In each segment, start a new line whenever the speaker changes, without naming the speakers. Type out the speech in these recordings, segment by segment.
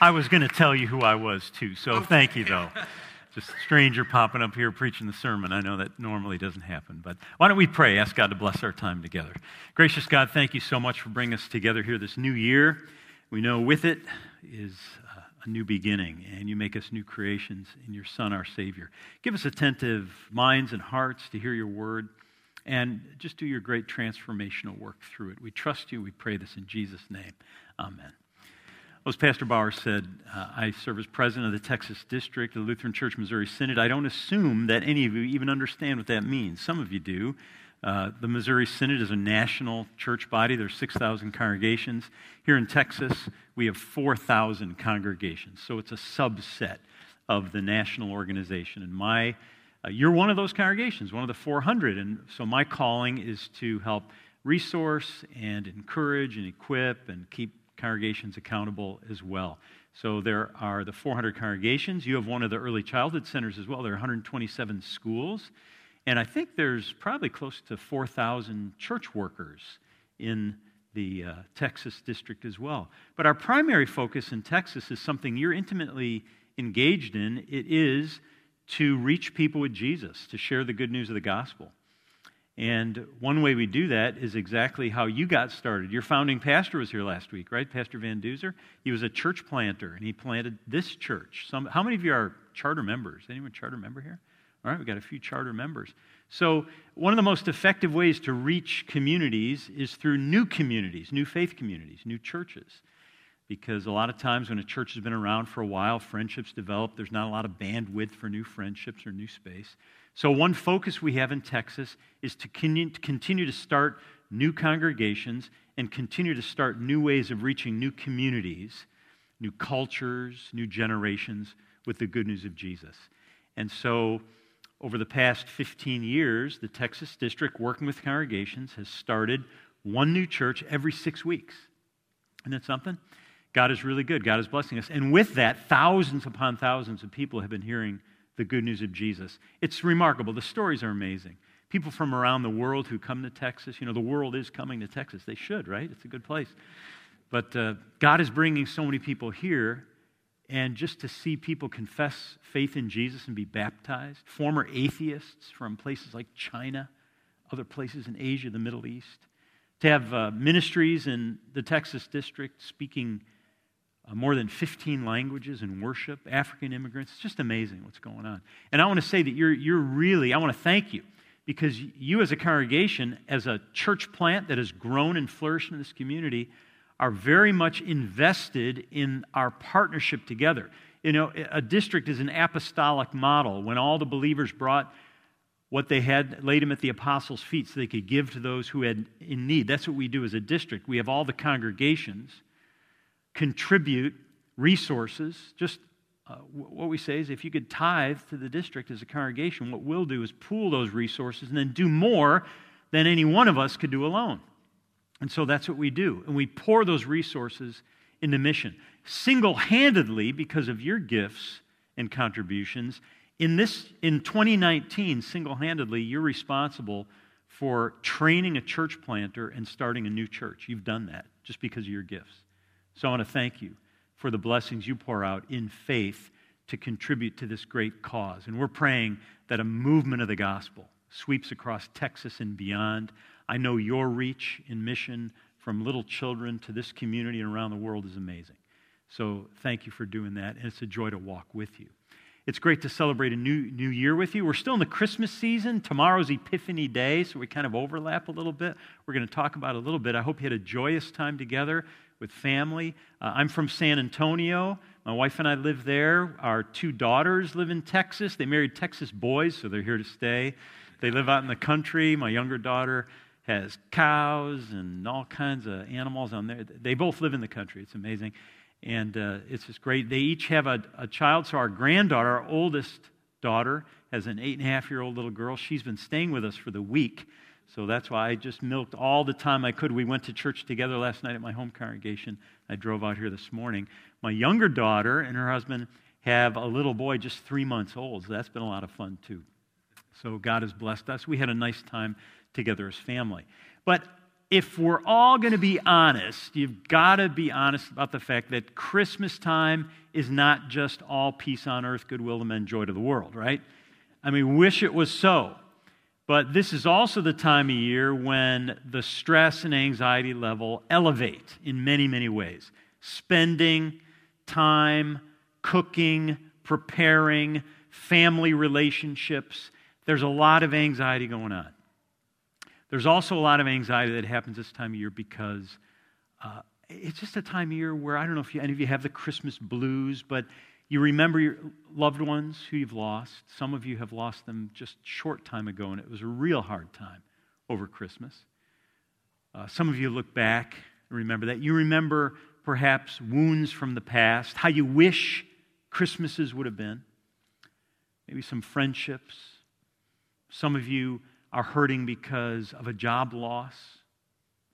I was going to tell you who I was too, so okay. thank you, though. Just a stranger popping up here preaching the sermon. I know that normally doesn't happen, but why don't we pray? Ask God to bless our time together. Gracious God, thank you so much for bringing us together here this new year. We know with it is uh, a new beginning, and you make us new creations in your Son, our Savior. Give us attentive minds and hearts to hear your word, and just do your great transformational work through it. We trust you. We pray this in Jesus' name. Amen. As Pastor Bauer said, uh, I serve as president of the Texas District of the Lutheran Church Missouri Synod. I don't assume that any of you even understand what that means. Some of you do. Uh, the Missouri Synod is a national church body. There's 6,000 congregations. Here in Texas, we have 4,000 congregations. So it's a subset of the national organization. And my, uh, you're one of those congregations, one of the 400. And so my calling is to help resource and encourage and equip and keep congregations accountable as well. So there are the 400 congregations. You have one of the early childhood centers as well. There are 127 schools. And I think there's probably close to 4,000 church workers in the uh, Texas district as well. But our primary focus in Texas is something you're intimately engaged in. It is to reach people with Jesus, to share the good news of the gospel. And one way we do that is exactly how you got started. Your founding pastor was here last week, right? Pastor Van Duzer. He was a church planter, and he planted this church. Some, how many of you are charter members? Anyone charter member here? All right, we've got a few charter members. So, one of the most effective ways to reach communities is through new communities, new faith communities, new churches. Because a lot of times when a church has been around for a while, friendships develop. There's not a lot of bandwidth for new friendships or new space. So, one focus we have in Texas is to continue to start new congregations and continue to start new ways of reaching new communities, new cultures, new generations with the good news of Jesus. And so, over the past 15 years, the Texas District, working with congregations, has started one new church every six weeks. Isn't that something? God is really good. God is blessing us. And with that, thousands upon thousands of people have been hearing the good news of Jesus. It's remarkable. The stories are amazing. People from around the world who come to Texas, you know, the world is coming to Texas. They should, right? It's a good place. But uh, God is bringing so many people here, and just to see people confess faith in Jesus and be baptized, former atheists from places like China, other places in Asia, the Middle East, to have uh, ministries in the Texas district speaking uh, more than 15 languages and worship, African immigrants. It's just amazing what's going on. And I want to say that you're, you're really, I want to thank you because you, as a congregation, as a church plant that has grown and flourished in this community, are very much invested in our partnership together. You know, a district is an apostolic model. When all the believers brought what they had, laid them at the apostles' feet so they could give to those who had in need. That's what we do as a district. We have all the congregations contribute resources. Just uh, what we say is if you could tithe to the district as a congregation, what we'll do is pool those resources and then do more than any one of us could do alone. And so that's what we do. And we pour those resources into mission single handedly because of your gifts and contributions. In this, in 2019, single handedly, you're responsible for training a church planter and starting a new church. You've done that just because of your gifts. So I want to thank you for the blessings you pour out in faith to contribute to this great cause. And we're praying that a movement of the gospel sweeps across Texas and beyond. I know your reach in mission from little children to this community and around the world is amazing. So thank you for doing that, and it's a joy to walk with you. It's great to celebrate a new, new year with you. We're still in the Christmas season. Tomorrow's Epiphany Day, so we kind of overlap a little bit. We're going to talk about a little bit. I hope you had a joyous time together with family. Uh, I'm from San Antonio. My wife and I live there. Our two daughters live in Texas. They married Texas boys, so they're here to stay. They live out in the country. My younger daughter has cows and all kinds of animals on there. They both live in the country. It's amazing. And uh, it's just great. They each have a, a child. So our granddaughter, our oldest daughter, has an eight and a half year old little girl. She's been staying with us for the week. So that's why I just milked all the time I could. We went to church together last night at my home congregation. I drove out here this morning. My younger daughter and her husband have a little boy just three months old. So that's been a lot of fun too. So God has blessed us. We had a nice time together as family. But if we're all going to be honest, you've got to be honest about the fact that Christmas time is not just all peace on earth, goodwill to men, joy to the world, right? I mean, wish it was so. But this is also the time of year when the stress and anxiety level elevate in many, many ways. Spending time, cooking, preparing, family relationships. There's a lot of anxiety going on. There's also a lot of anxiety that happens this time of year because uh, it's just a time of year where I don't know if you, any of you have the Christmas blues, but you remember your loved ones who you've lost. Some of you have lost them just short time ago, and it was a real hard time over Christmas. Uh, some of you look back and remember that. You remember perhaps wounds from the past, how you wish Christmases would have been, maybe some friendships. Some of you are hurting because of a job loss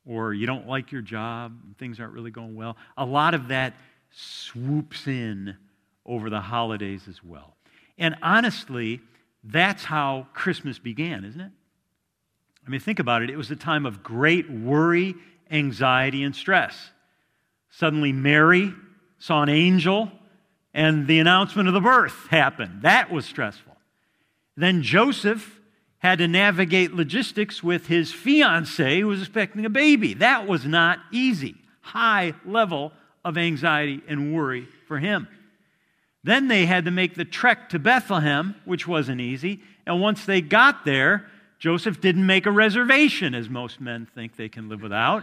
or you don't like your job and things aren't really going well. A lot of that swoops in over the holidays as well. And honestly, that's how Christmas began, isn't it? I mean, think about it. It was a time of great worry, anxiety, and stress. Suddenly, Mary saw an angel, and the announcement of the birth happened. That was stressful. Then Joseph had to navigate logistics with his fiancee who was expecting a baby. That was not easy. High level of anxiety and worry for him. Then they had to make the trek to Bethlehem, which wasn't easy. And once they got there, Joseph didn't make a reservation, as most men think they can live without.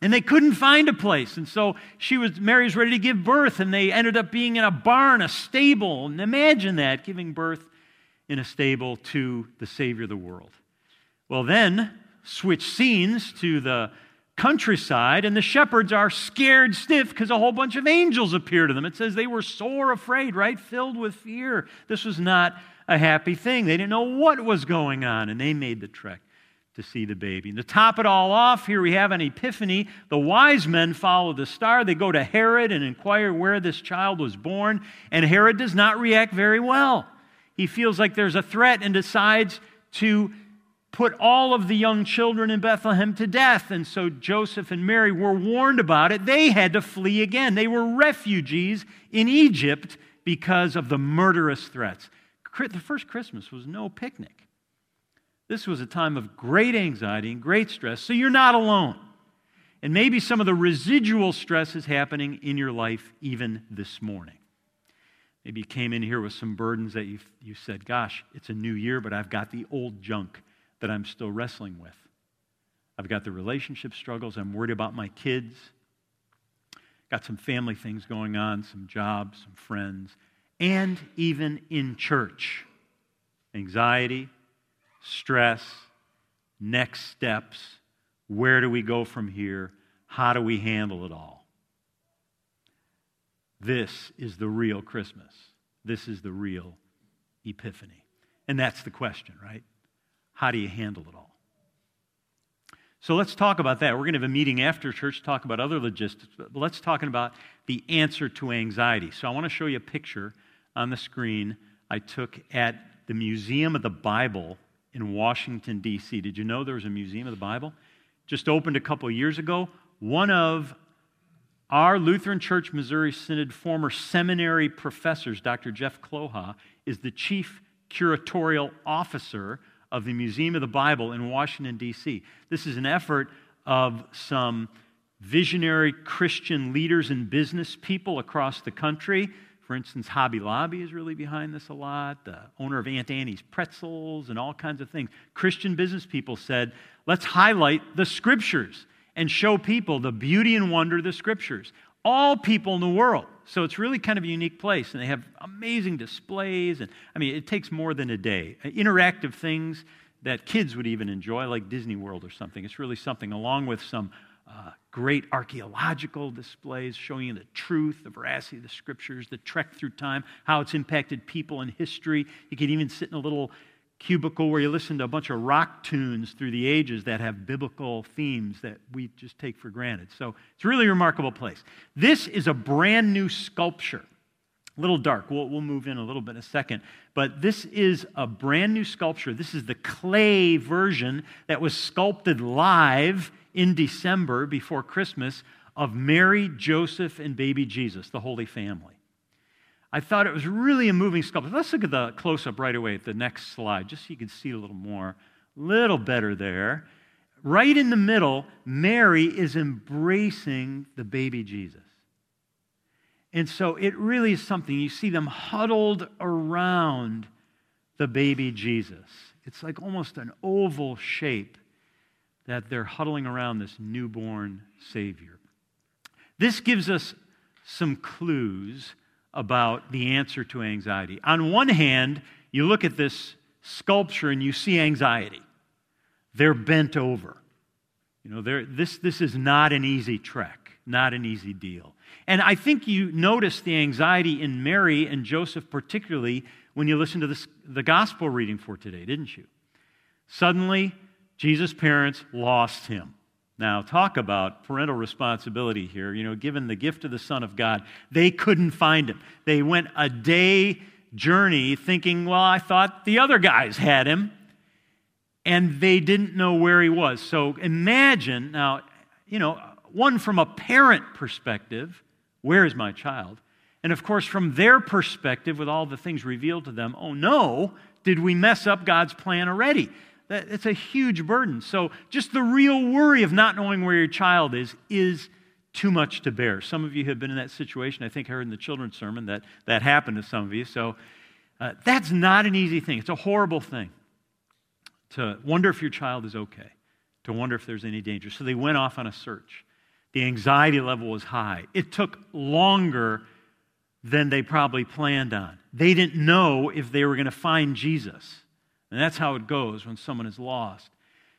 And they couldn't find a place. And so she was, Mary was ready to give birth, and they ended up being in a barn, a stable. And imagine that, giving birth in a stable to the Savior of the world. Well, then switch scenes to the countryside, and the shepherds are scared stiff because a whole bunch of angels appear to them. It says they were sore afraid, right? Filled with fear. This was not a happy thing. They didn't know what was going on, and they made the trek to see the baby. And to top it all off, here we have an epiphany. The wise men follow the star. They go to Herod and inquire where this child was born, and Herod does not react very well. He feels like there's a threat and decides to put all of the young children in Bethlehem to death. And so Joseph and Mary were warned about it. They had to flee again. They were refugees in Egypt because of the murderous threats. The first Christmas was no picnic. This was a time of great anxiety and great stress, so you're not alone. And maybe some of the residual stress is happening in your life even this morning. Maybe you came in here with some burdens that you, you said, Gosh, it's a new year, but I've got the old junk that I'm still wrestling with. I've got the relationship struggles. I'm worried about my kids. Got some family things going on, some jobs, some friends, and even in church. Anxiety, stress, next steps. Where do we go from here? How do we handle it all? This is the real Christmas. This is the real Epiphany. And that's the question, right? How do you handle it all? So let's talk about that. We're going to have a meeting after church to talk about other logistics, but let's talk about the answer to anxiety. So I want to show you a picture on the screen I took at the Museum of the Bible in Washington, D.C. Did you know there was a Museum of the Bible? Just opened a couple years ago. One of our Lutheran Church Missouri Synod former seminary professors, Dr. Jeff Kloha, is the chief curatorial officer of the Museum of the Bible in Washington, D.C. This is an effort of some visionary Christian leaders and business people across the country for instance, Hobby Lobby is really behind this a lot. The owner of Auntie Anne's Pretzels and all kinds of things. Christian business people said, let's highlight the scriptures and show people the beauty and wonder of the scriptures. All people in the world. So it's really kind of a unique place. And they have amazing displays. And I mean, it takes more than a day. Interactive things that kids would even enjoy, like Disney World or something. It's really something, along with some uh, great archaeological displays showing you the truth, the veracity of the scriptures, the trek through time, how it's impacted people and history. You can even sit in a little cubicle where you listen to a bunch of rock tunes through the ages that have biblical themes that we just take for granted. So it's a really remarkable place. This is a brand new sculpture A little dark. We'll, we'll move in a little bit in a second. But this is a brand new sculpture. This is the clay version that was sculpted live in December before Christmas of Mary, Joseph, and baby Jesus, the Holy Family. I thought it was really a moving sculpture. Let's look at the close up right away at the next slide, just so you can see a little more. A little better there. Right in the middle, Mary is embracing the baby Jesus. And so it really is something. You see them huddled around the baby Jesus. It's like almost an oval shape that they're huddling around this newborn Savior. This gives us some clues about the answer to anxiety. On one hand, you look at this sculpture and you see anxiety. They're bent over. You know, this, this is not an easy trek, not an easy deal. And I think you notice the anxiety in Mary and Joseph, particularly when you listen to this, the gospel reading for today, didn't you? Suddenly, Jesus' parents lost him. Now, talk about parental responsibility here. You know, given the gift of the Son of God, they couldn't find him. They went a day journey thinking, well, I thought the other guys had him and they didn't know where he was. So imagine now, you know, one from a parent perspective, where is my child? And of course, from their perspective, with all the things revealed to them, oh no, did we mess up God's plan already? It's a huge burden. So, just the real worry of not knowing where your child is is too much to bear. Some of you have been in that situation. I think I heard in the children's sermon that that happened to some of you. So, uh, that's not an easy thing. It's a horrible thing to wonder if your child is okay, to wonder if there's any danger. So they went off on a search. The anxiety level was high. It took longer than they probably planned on. They didn't know if they were going to find Jesus. And that's how it goes when someone is lost.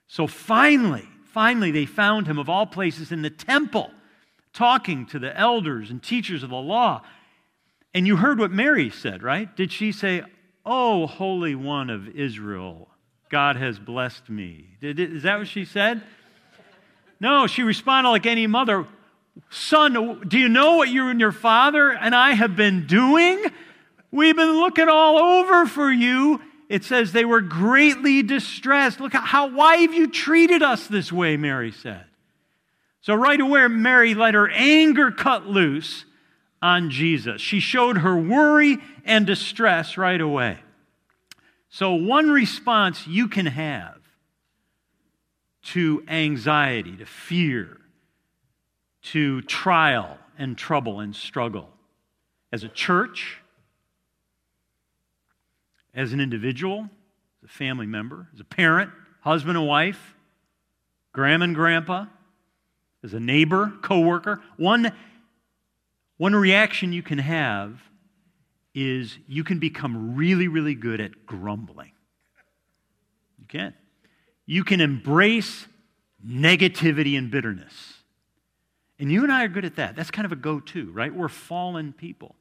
So finally, finally, they found him, of all places, in the temple, talking to the elders and teachers of the law. And you heard what Mary said, right? Did she say, Oh, Holy One of Israel, God has blessed me. Did, is that what she said? No, she responded like any mother Son, do you know what you and your father and I have been doing? We've been looking all over for you. It says they were greatly distressed. Look, how, why have you treated us this way? Mary said. So, right away, Mary let her anger cut loose on Jesus. She showed her worry and distress right away. So, one response you can have to anxiety, to fear, to trial and trouble and struggle as a church, as an individual, as a family member, as a parent, husband and wife, grandma and grandpa, as a neighbor, coworker. One, one reaction you can have is you can become really, really good at grumbling. You can. You can embrace negativity and bitterness. And you and I are good at that. That's kind of a go to, right? We're fallen people,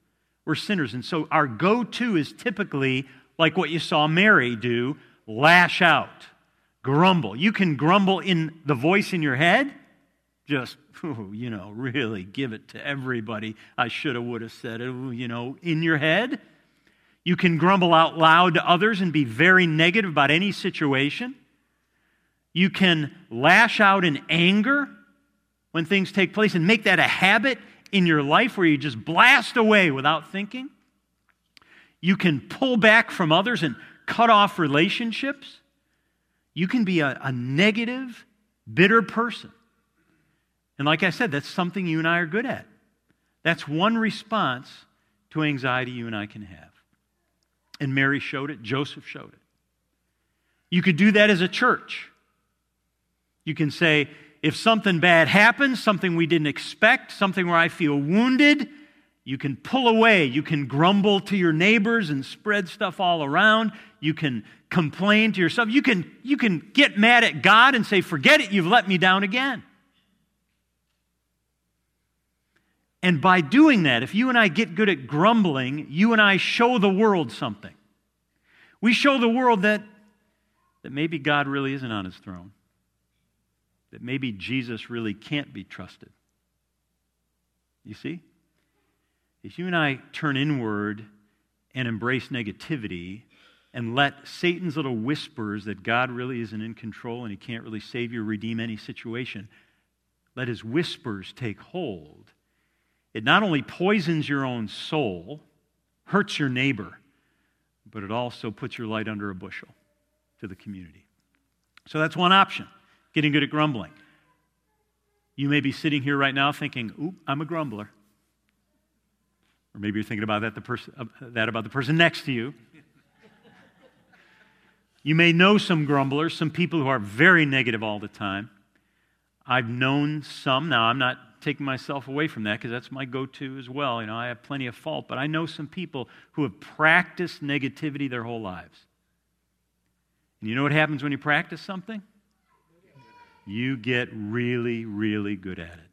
we're sinners. And so our go to is typically like what you saw Mary do lash out, grumble. You can grumble in the voice in your head, just you know, really give it to everybody. I should have, would have said it, you know, in your head. You can grumble out loud to others and be very negative about any situation. You can lash out in anger when things take place and make that a habit in your life where you just blast away without thinking. You can pull back from others and cut off relationships. You can be a, a negative, bitter person. And like I said, that's something you and I are good at. That's one response to anxiety you and I can have. And Mary showed it, Joseph showed it. You could do that as a church. You can say, if something bad happens, something we didn't expect, something where I feel wounded, you can pull away. You can grumble to your neighbors and spread stuff all around. You can complain to yourself. You can, you can get mad at God and say, Forget it, you've let me down again. And by doing that, if you and I get good at grumbling, you and I show the world something. We show the world that, that maybe God really isn't on his throne, that maybe Jesus really can't be trusted. You see? Is you and I turn inward and embrace negativity and let Satan's little whispers that God really isn't in control and he can't really save you or redeem any situation, let his whispers take hold. It not only poisons your own soul, hurts your neighbor, but it also puts your light under a bushel to the community. So that's one option getting good at grumbling. You may be sitting here right now thinking, oop, I'm a grumbler. Or maybe you're thinking about that, the person, uh, that about the person next to you. you may know some grumblers, some people who are very negative all the time. I've known some. Now, I'm not taking myself away from that because that's my go to as well. You know, I have plenty of fault, but I know some people who have practiced negativity their whole lives. And you know what happens when you practice something? You get really, really good at it.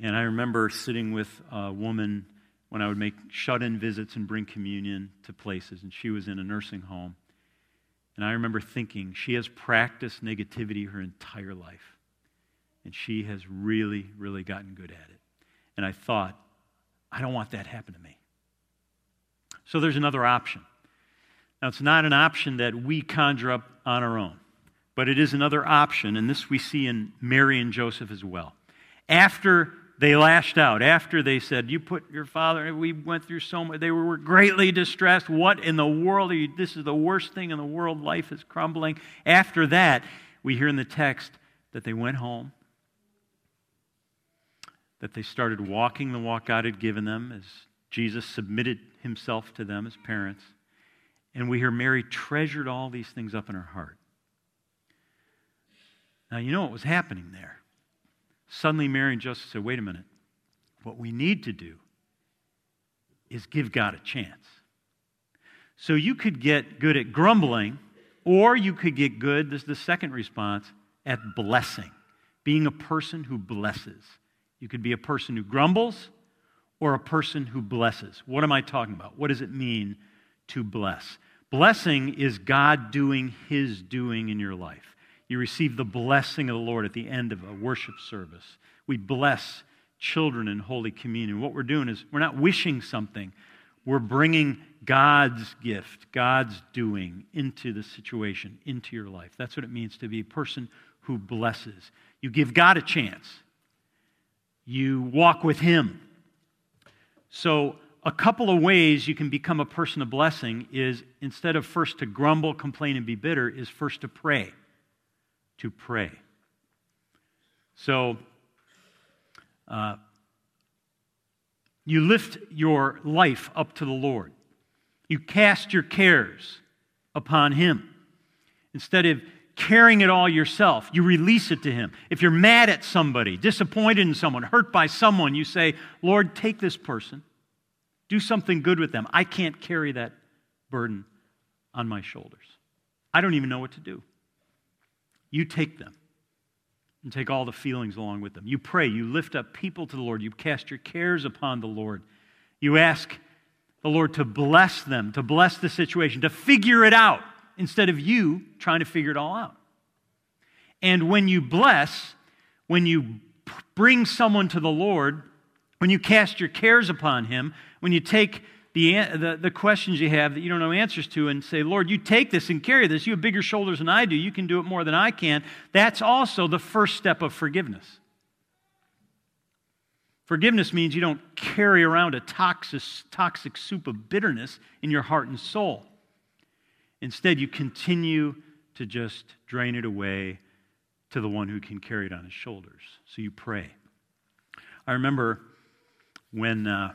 And I remember sitting with a woman when I would make shut in visits and bring communion to places, and she was in a nursing home. And I remember thinking, she has practiced negativity her entire life. And she has really, really gotten good at it. And I thought, I don't want that to happen to me. So there's another option. Now, it's not an option that we conjure up on our own, but it is another option, and this we see in Mary and Joseph as well. After they lashed out after they said, You put your father, we went through so much. They were greatly distressed. What in the world you? This is the worst thing in the world. Life is crumbling. After that, we hear in the text that they went home, that they started walking the walk God had given them as Jesus submitted himself to them as parents. And we hear Mary treasured all these things up in her heart. Now, you know what was happening there. Suddenly, Mary and Joseph said, wait a minute. What we need to do is give God a chance. So you could get good at grumbling, or you could get good, this is the second response, at blessing, being a person who blesses. You could be a person who grumbles or a person who blesses. What am I talking about? What does it mean to bless? Blessing is God doing His doing in your life. You receive the blessing of the Lord at the end of a worship service. We bless children in Holy Communion. What we're doing is we're not wishing something, we're bringing God's gift, God's doing into the situation, into your life. That's what it means to be a person who blesses. You give God a chance, you walk with Him. So, a couple of ways you can become a person of blessing is instead of first to grumble, complain, and be bitter, is first to pray to pray. So, uh, you lift your life up to the Lord. You cast your cares upon Him. Instead of carrying it all yourself, you release it to Him. If you're mad at somebody, disappointed in someone, hurt by someone, you say, Lord, take this person, do something good with them. I can't carry that burden on my shoulders. I don't even know what to do. You take them and take all the feelings along with them. You pray, you lift up people to the Lord, you cast your cares upon the Lord. You ask the Lord to bless them, to bless the situation, to figure it out instead of you trying to figure it all out. And when you bless, when you bring someone to the Lord, when you cast your cares upon Him, when you take the, the, the, questions you have that you don't know answers to and say, Lord, you take this and carry this. You have bigger shoulders than I do. You can do it more than I can. That's also the first step of forgiveness. Forgiveness means you don't carry around a toxic, toxic soup of bitterness in your heart and soul. Instead, you continue to just drain it away to the one who can carry it on his shoulders. So you pray. I remember when. Uh,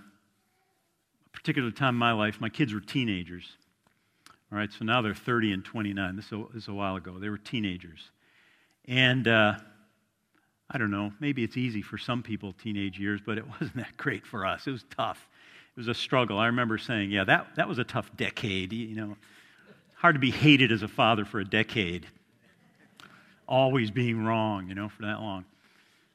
particular time in my life, my kids were teenagers. All right, so now they're 30 and 29. This is a, while ago. They were teenagers. And uh, I don't know, maybe it's easy for some people, teenage years, but it wasn't that great for us. It was tough. It was a struggle. I remember saying, yeah, that, that was a tough decade. You know, hard to be hated as a father for a decade. Always being wrong, you know, for that long.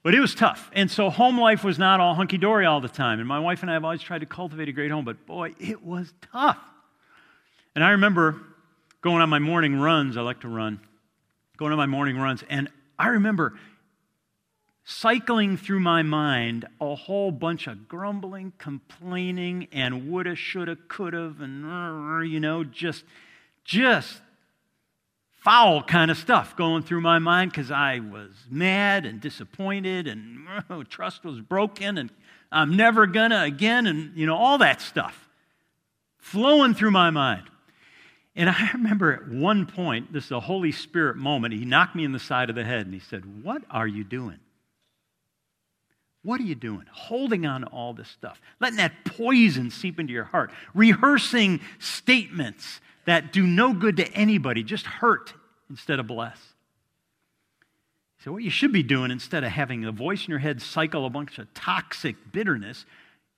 But it was tough. And so home life was not all hunky dory all the time. And my wife and I have always tried to cultivate a great home, but boy, it was tough. And I remember going on my morning runs. I like to run. Going on my morning runs. And I remember cycling through my mind a whole bunch of grumbling, complaining, and woulda, shoulda, coulda, and you know, just, just foul kind of stuff going through my mind because I was mad and disappointed and oh, trust was broken and I'm never gonna again and you know all that stuff flowing through my mind. And I remember at one point, this is a Holy Spirit moment, he knocked me in the side of the head and he said, What are you doing? What are you doing? Holding on to all this stuff, letting that poison seep into your heart, rehearsing statements that do no good to anybody, just hurt instead of bless. So, what you should be doing instead of having the voice in your head cycle a bunch of toxic bitterness,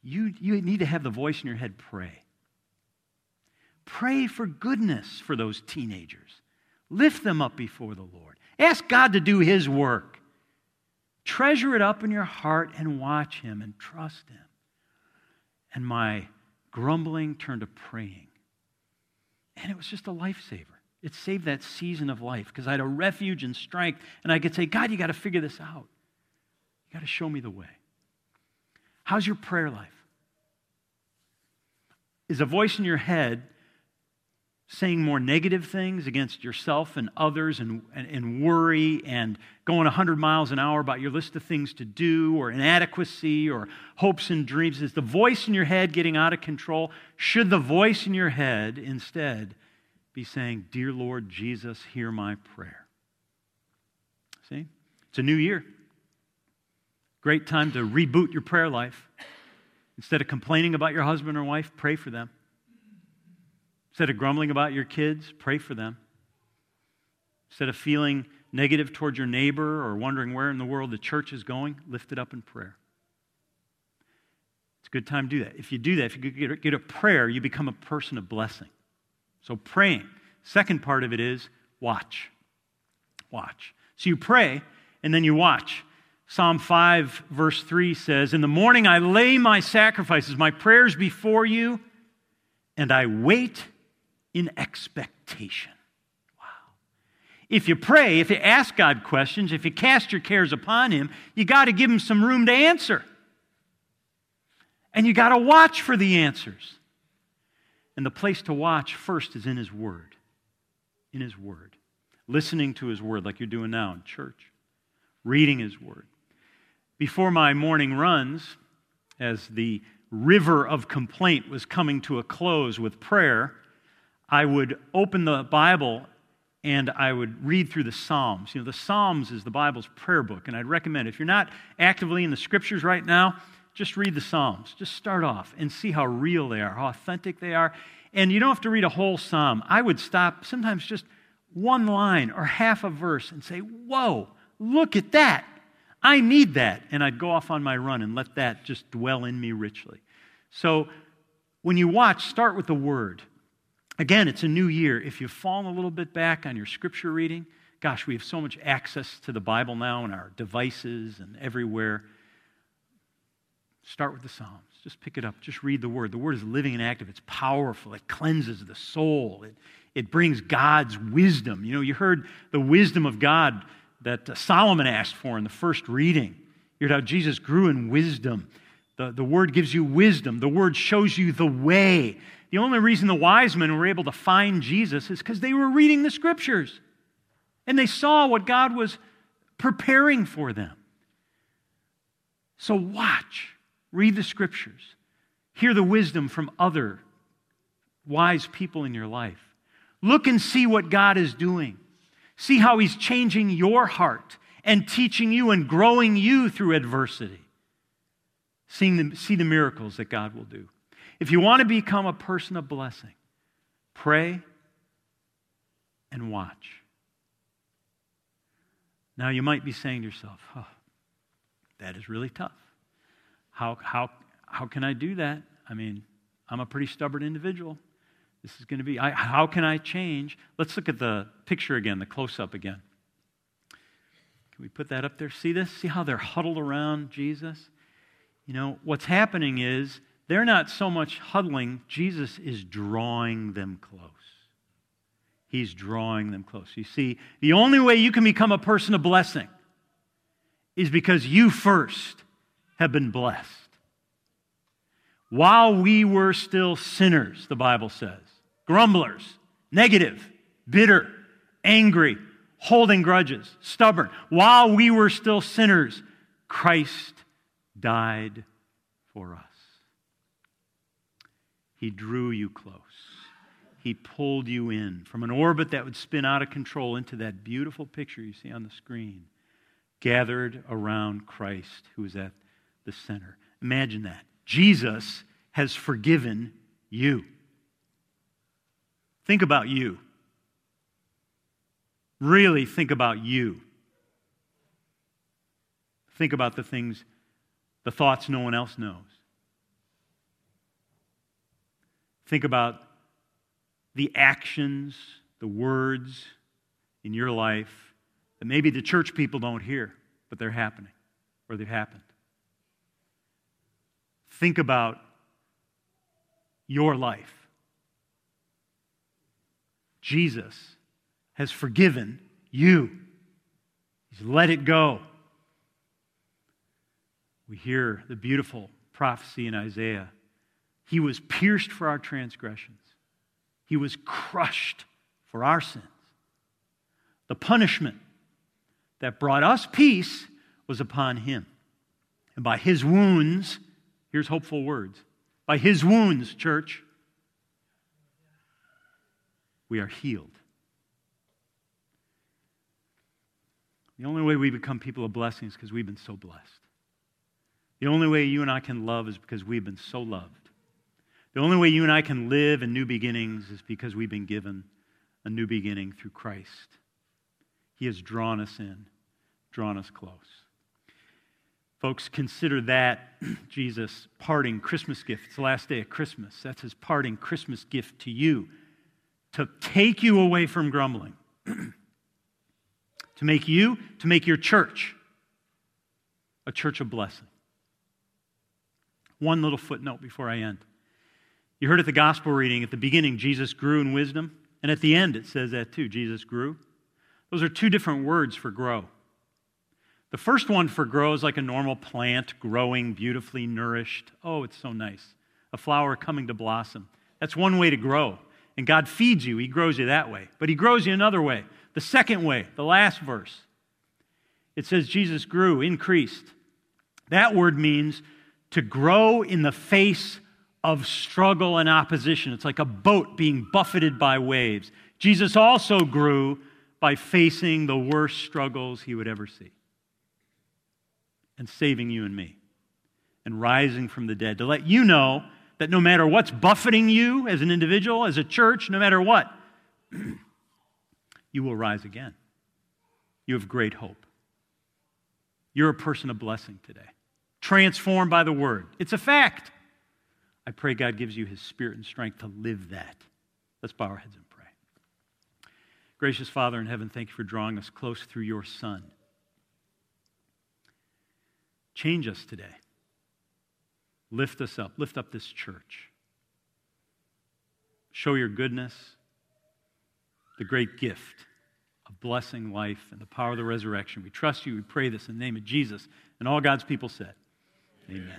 you, you need to have the voice in your head pray. Pray for goodness for those teenagers. Lift them up before the Lord. Ask God to do His work. Treasure it up in your heart and watch Him and trust Him. And my grumbling turned to praying. And it was just a lifesaver. It saved that season of life because I had a refuge and strength, and I could say, God, you got to figure this out. You got to show me the way. How's your prayer life? Is a voice in your head saying more negative things against yourself and others and, and, and, worry and going 100 miles an hour about your list of things to do or inadequacy or hopes and dreams? Is the voice in your head getting out of control? Should the voice in your head instead be saying, Dear Lord Jesus, hear my prayer? See? It's a new year. Great time to reboot your prayer life. Instead of complaining about your husband or wife, pray for them. Instead of grumbling about your kids, pray for them. Instead of feeling negative towards your neighbor or wondering where in the world the church is going, lift it up in prayer. It's a good time to do that. If you do that, if you get a prayer, you become a person of blessing. So praying. Second part of it is watch. Watch. So you pray and then you watch. Psalm 5, verse 3 says, In the morning I lay my sacrifices, my prayers before you, and I wait in expectation. Wow. If you pray, if you ask God questions, if you cast your cares upon Him, you got to give Him some room to answer. And you got to watch for the answers. And the place to watch first is in His Word. In His Word. Listening to His Word like you're doing now in church. Reading His Word. Before my morning runs, as the river of complaint was coming to a close with prayer, I would open the Bible and I would read through the Psalms. You know, the Psalms is the Bible's prayer book, and I'd recommend if you're not actively in the scriptures right now, just read the Psalms. Just start off and see how real they are, how authentic they are. And you don't have to read a whole psalm. I would stop sometimes just one line or half a verse and say, Whoa, look at that. I need that. And I'd go off on my run and let that just dwell in me richly. So when you watch, start with the Word. Again, it's a new year. If you've fallen a little bit back on your scripture reading, gosh, we have so much access to the Bible now in our devices and everywhere. Start with the Psalms. Just pick it up. Just read the Word. The Word is living and active. It's powerful. It cleanses the soul. It, it brings God's wisdom. You know, you heard the wisdom of God that Solomon asked for in the first reading. You heard how Jesus grew in wisdom. The, the Word gives you wisdom. The Word shows you the way. The only reason the wise men were able to find Jesus is because they were reading the scriptures and they saw what God was preparing for them. So watch, read the scriptures, hear the wisdom from other wise people in your life. Look and see what God is doing. See how He's changing your heart and teaching you and growing you through adversity. Seeing the, see the miracles that God will do. If you want to become a person of blessing, pray and watch. Now, you might be saying to yourself, oh, that is really tough. How, how, how can I do that? I mean, I'm a pretty stubborn individual. This is going to be, I, how can I change? Let's look at the picture again, the close up again. Can we put that up there? See this? See how they're huddled around Jesus? You know, what's happening is they're not so much huddling, Jesus is drawing them close. He's drawing them close. You see, the only way you can become a person of blessing is because you first have been blessed. While we were still sinners, the Bible says, grumblers, negative, bitter, angry, holding grudges, stubborn, while we were still sinners, Christ died for us. He drew you close. He pulled you in from an orbit that would spin out of control into that beautiful picture you see on the screen, gathered around Christ, who is at the center. Imagine that. Jesus has forgiven you. Think about you. Really think about you. Think about the things, the thoughts no one else knows. Think about the actions, the words in your life that maybe the church people don't hear, but they're happening or they've happened. Think about your life. Jesus has forgiven you, He's let it go. We hear the beautiful prophecy in Isaiah. He was pierced for our transgressions. He was crushed for our sins. The punishment that brought us peace was upon him. And by his wounds, here's hopeful words by his wounds, church, we are healed. The only way we become people of blessing is because we've been so blessed. The only way you and I can love is because we've been so loved. The only way you and I can live in new beginnings is because we've been given a new beginning through Christ. He has drawn us in, drawn us close. Folks, consider that Jesus' parting Christmas gift. It's the last day of Christmas. That's his parting Christmas gift to you to take you away from grumbling, to make you, to make your church a church of blessing. One little footnote before I end. You heard at the gospel reading at the beginning, Jesus grew in wisdom. And at the end, it says that too Jesus grew. Those are two different words for grow. The first one for grow is like a normal plant growing, beautifully nourished. Oh, it's so nice. A flower coming to blossom. That's one way to grow. And God feeds you, He grows you that way. But He grows you another way. The second way, the last verse, it says Jesus grew, increased. That word means to grow in the face of struggle and opposition. It's like a boat being buffeted by waves. Jesus also grew by facing the worst struggles he would ever see and saving you and me and rising from the dead to let you know that no matter what's buffeting you as an individual, as a church, no matter what, you will rise again. You have great hope. You're a person of blessing today, transformed by the word. It's a fact. I pray God gives you his spirit and strength to live that. Let's bow our heads and pray. Gracious Father in heaven, thank you for drawing us close through your Son. Change us today. Lift us up. Lift up this church. Show your goodness, the great gift of blessing life and the power of the resurrection. We trust you. We pray this in the name of Jesus. And all God's people said, Amen.